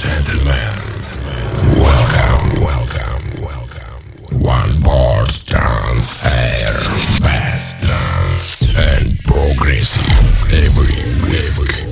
gentlemen, welcome, welcome, welcome. One board dance, air, best dance and progressive every week.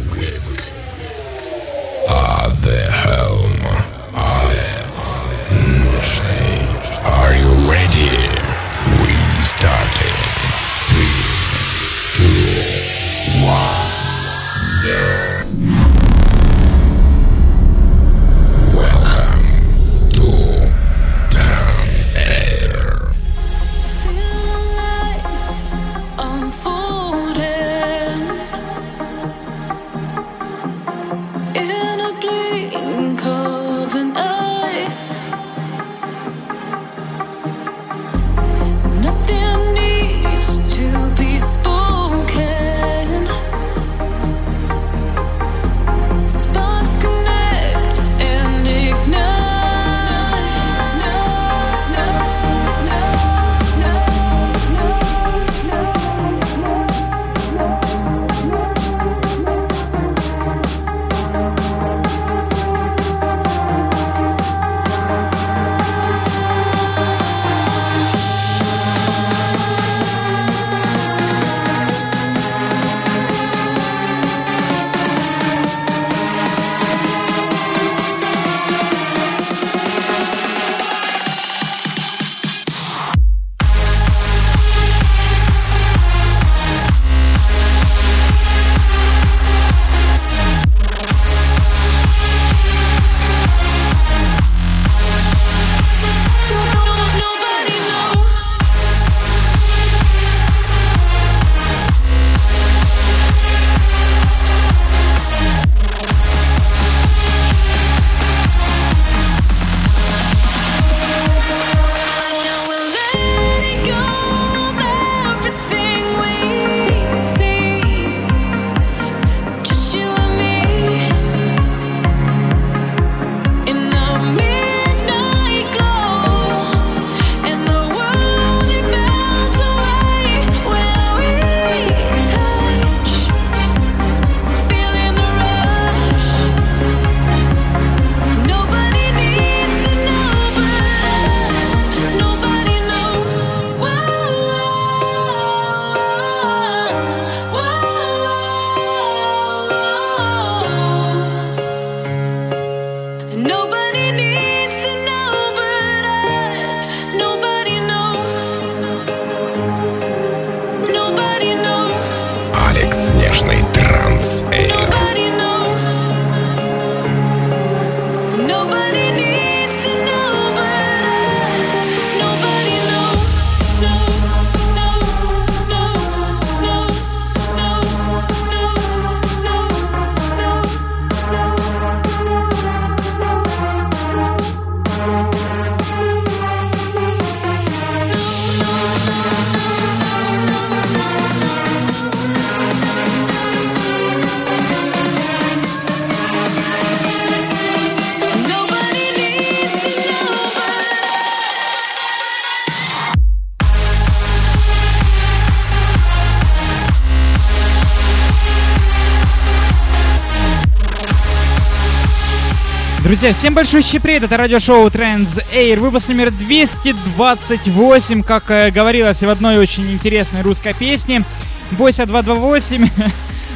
Друзья, всем большой привет, это радиошоу Trends Air, выпуск номер 228, как э, говорилось в одной очень интересной русской песне, Бойся 228.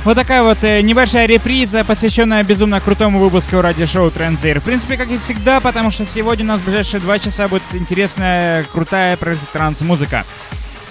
Вот такая вот э, небольшая реприза, посвященная безумно крутому выпуску радиошоу Trends Air. В принципе, как и всегда, потому что сегодня у нас в ближайшие два часа будет интересная, крутая транс-музыка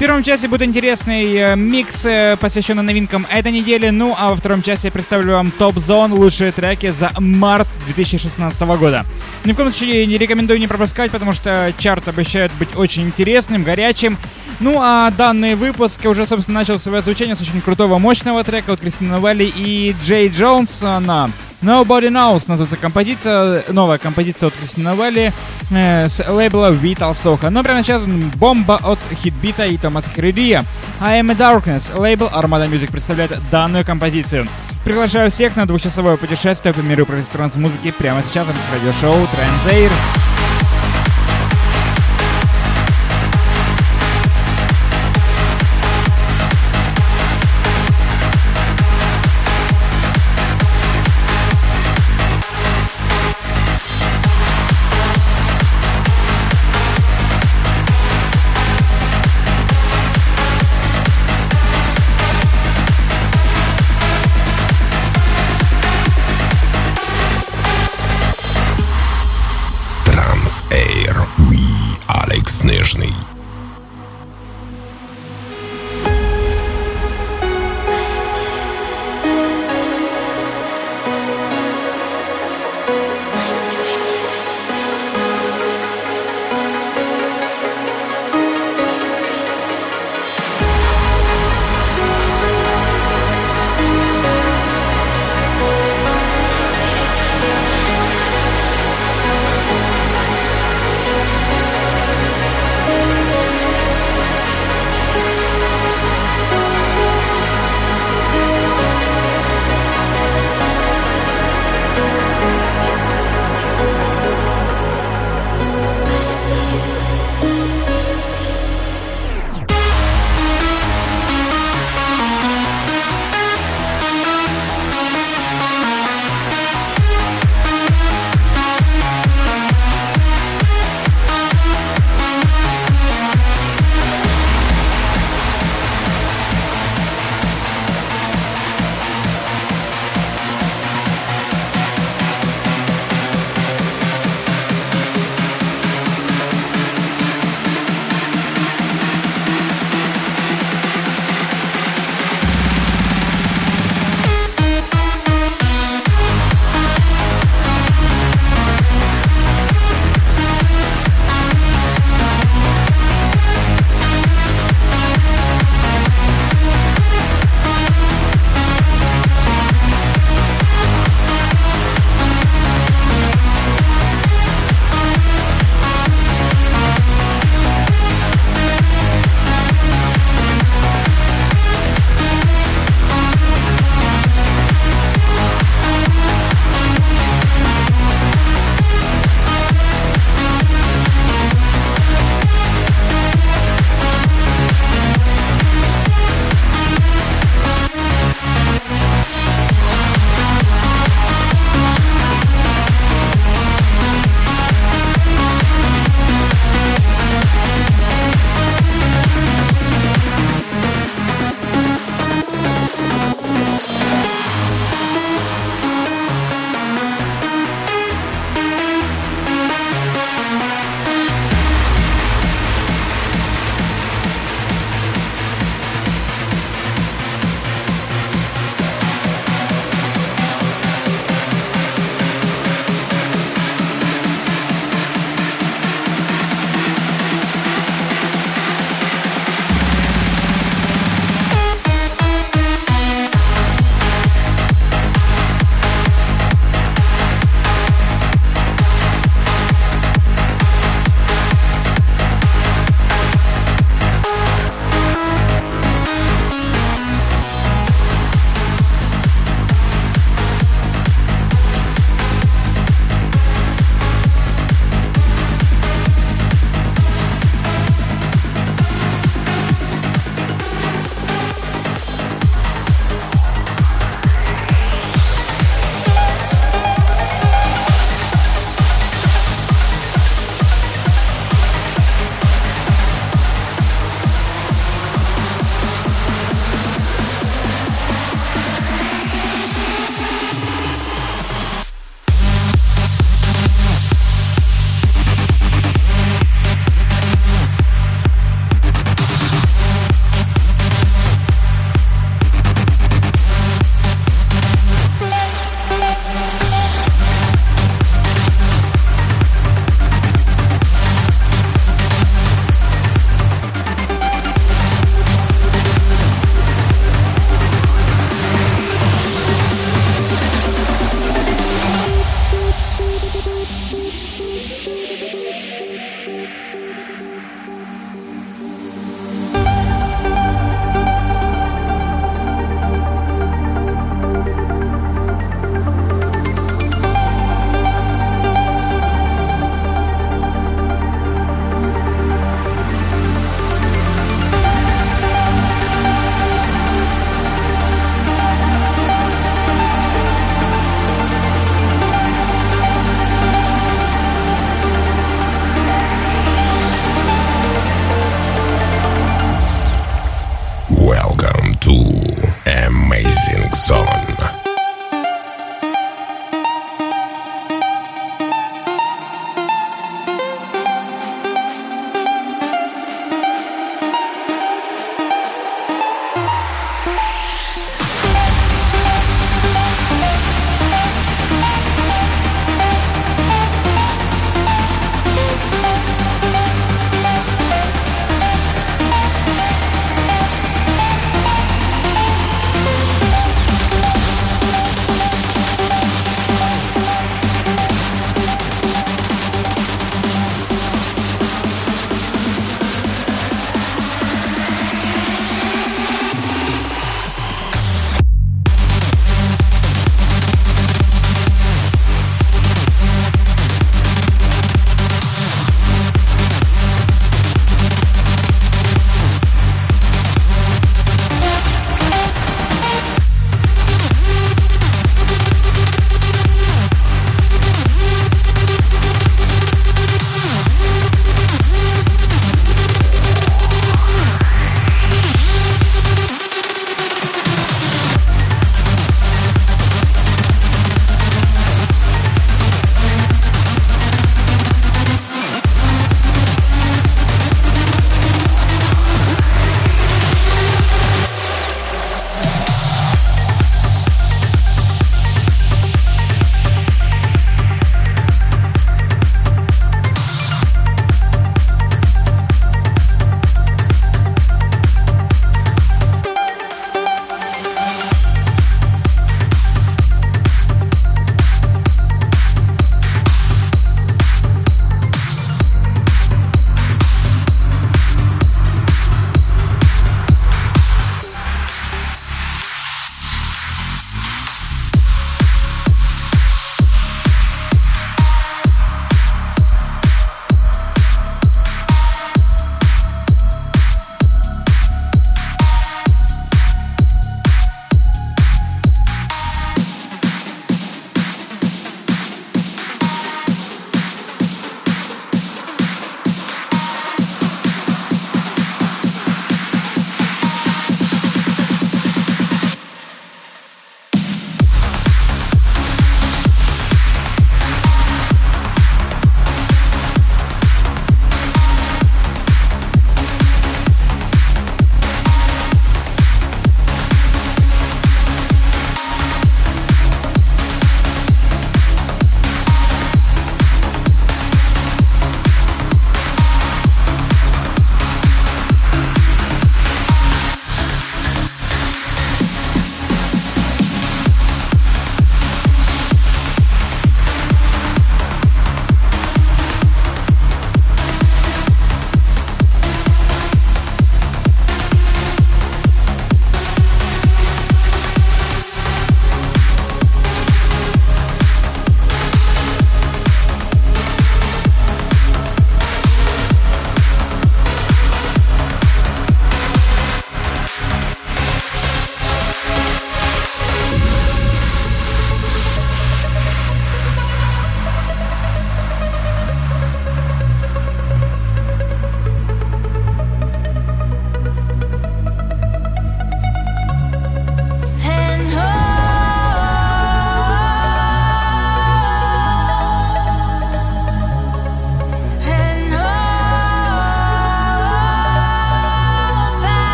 первом часе будет интересный э, микс, э, посвященный новинкам этой недели. Ну, а во втором часе я представлю вам топ-зон, лучшие треки за март 2016 года. Ни в коем случае не рекомендую не пропускать, потому что чарт обещает быть очень интересным, горячим. Ну, а данный выпуск уже, собственно, начал свое звучание с очень крутого, мощного трека от Кристины Новелли и Джей Джонс на Nobody Knows называется композиция, новая композиция от Кристины Новелли э, с лейбла Vital Soho. Но прямо сейчас бомба от Хитбита и Томаса Хредия. I Am a Darkness. Лейбл Armada Music представляет данную композицию. Приглашаю всех на двухчасовое путешествие по миру транс-музыки прямо сейчас в радиошоу Транзейр.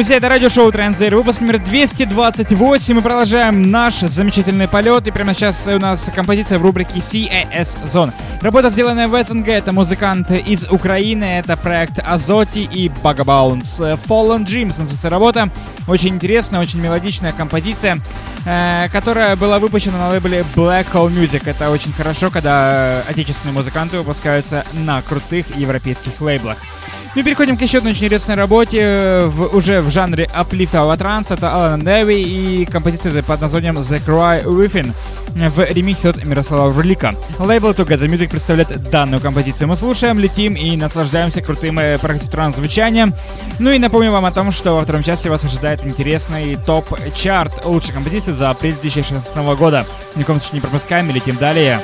Друзья, это радиошоу Транзер, выпуск номер 228. Мы продолжаем наш замечательный полет. И прямо сейчас у нас композиция в рубрике CAS Zone. Работа, сделанная в СНГ, это музыканты из Украины, это проект Азоти и Bagabounce. Fallen Dreams называется работа. Очень интересная, очень мелодичная композиция, э, которая была выпущена на лейбле Black Hole Music. Это очень хорошо, когда отечественные музыканты выпускаются на крутых европейских лейблах. Мы переходим к еще одной очень интересной работе э, в, уже в жанре аплифтового транса. Это Алан Дэви и композиция под названием The Cry Within в ремиксе от Мирослава Врлика. Лейбл Together Music представляет данную композицию. Мы слушаем, летим и наслаждаемся крутым э, транс звучанием. Ну и напомню вам о том, что во втором часе вас ожидает интересный топ-чарт лучшей композиции за апрель 2016 года. Ни в коем случае не пропускаем и летим далее.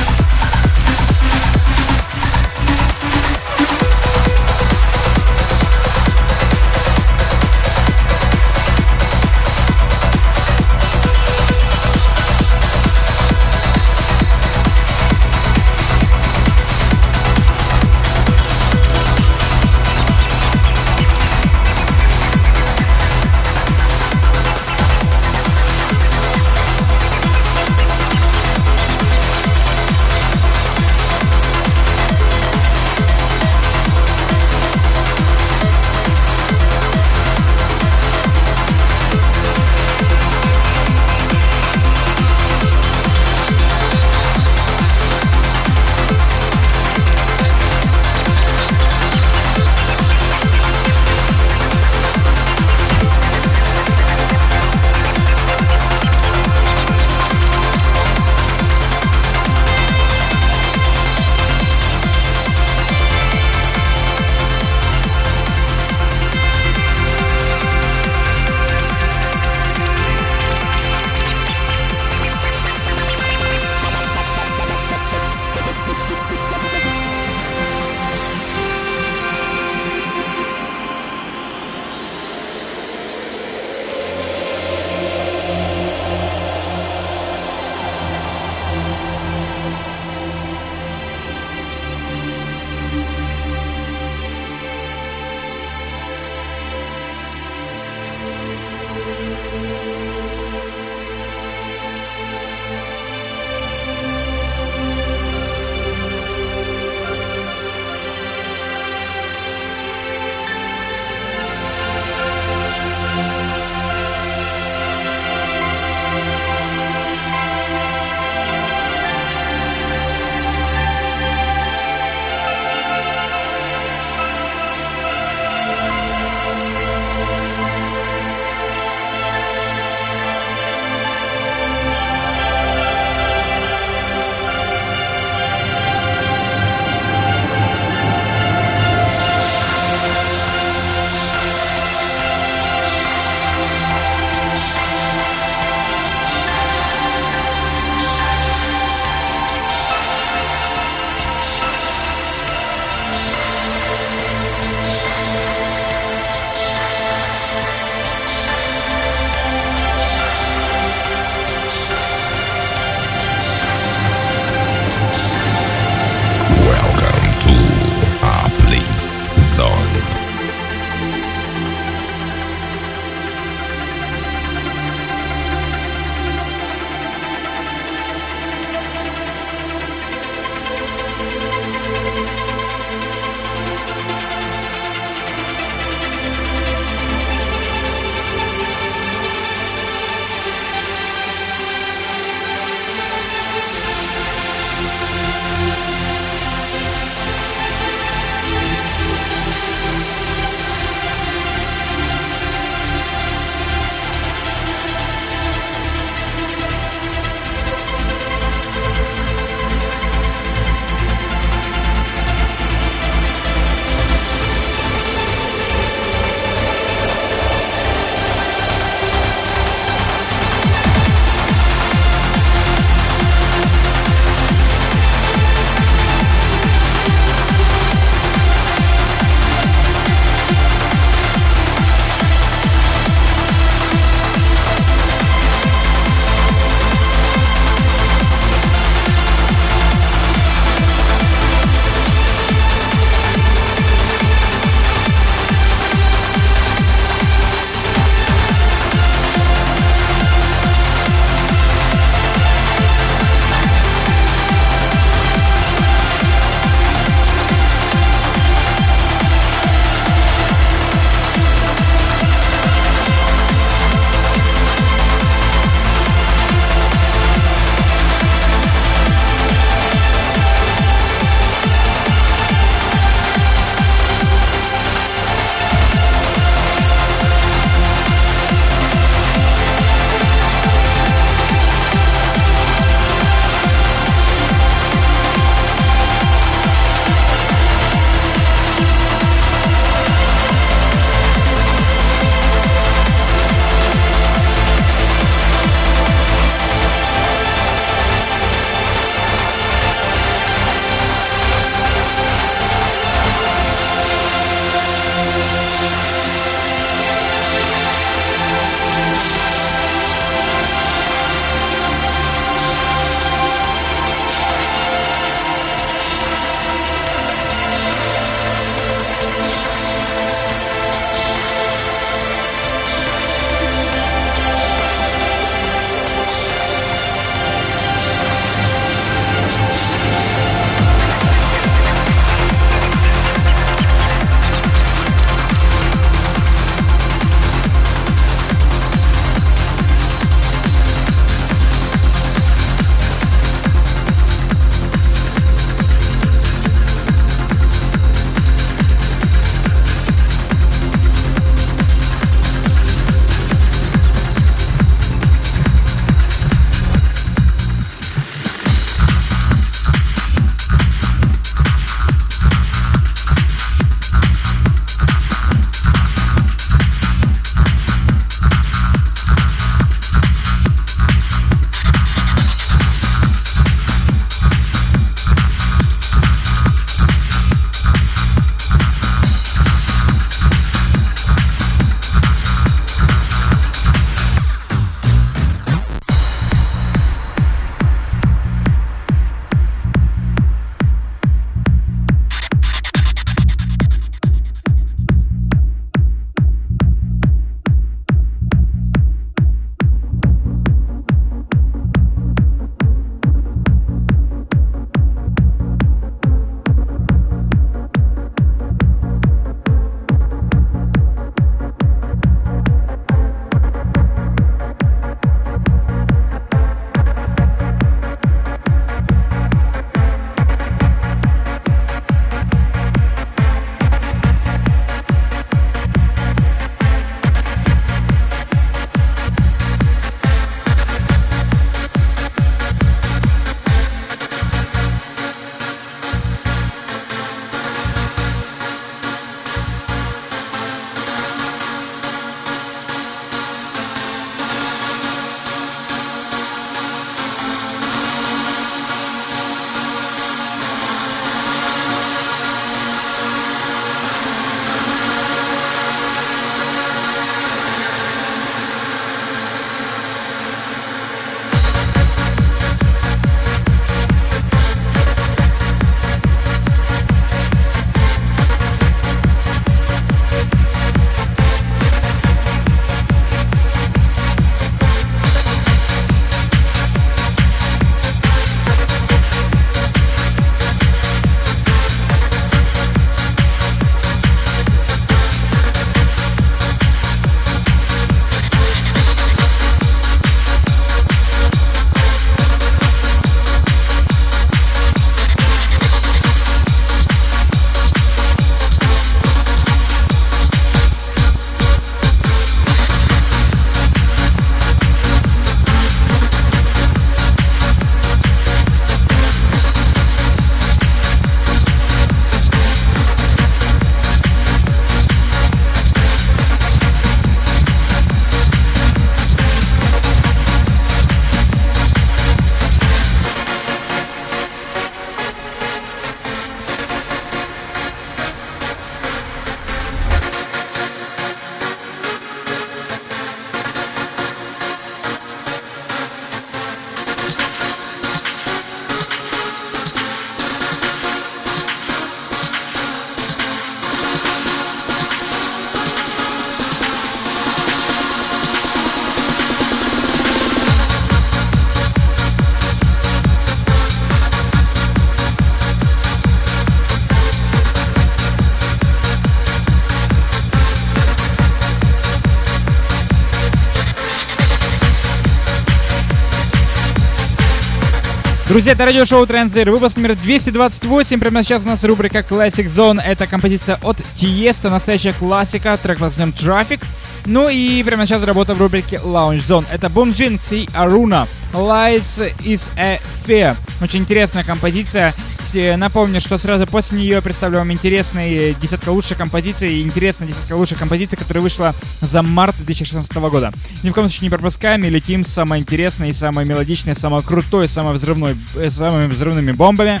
Друзья, это радиошоу Транзир, выпуск номер 228. Прямо сейчас у нас рубрика Classic Zone. Это композиция от Тиеста, настоящая классика, трек под названием Traffic. Ну и прямо сейчас работа в рубрике Lounge Zone. Это Boom Jinx и Aruna. Lies is a Fear. Очень интересная композиция. Напомню, что сразу после нее я представлю вам интересные десятка лучших композиций, интересная десятка лучших композиций, которая вышла за март 2016 года. Ни в коем случае не пропускаем и летим с самой интересной, самой мелодичной, самой крутой, самой взрывной, э, самыми взрывными бомбами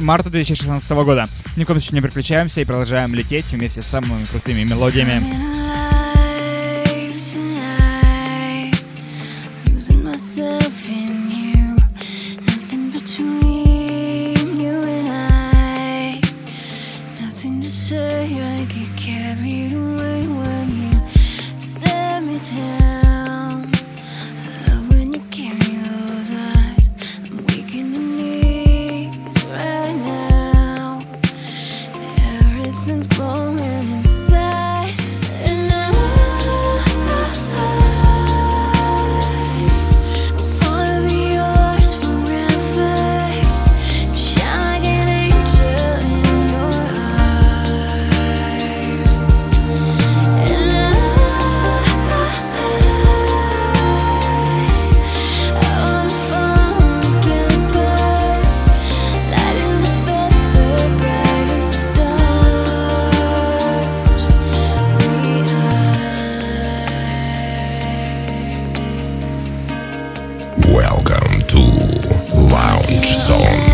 марта 2016 года. Ни в коем случае не переключаемся и продолжаем лететь вместе с самыми крутыми мелодиями. say I get carried away when you stare me down. Soul.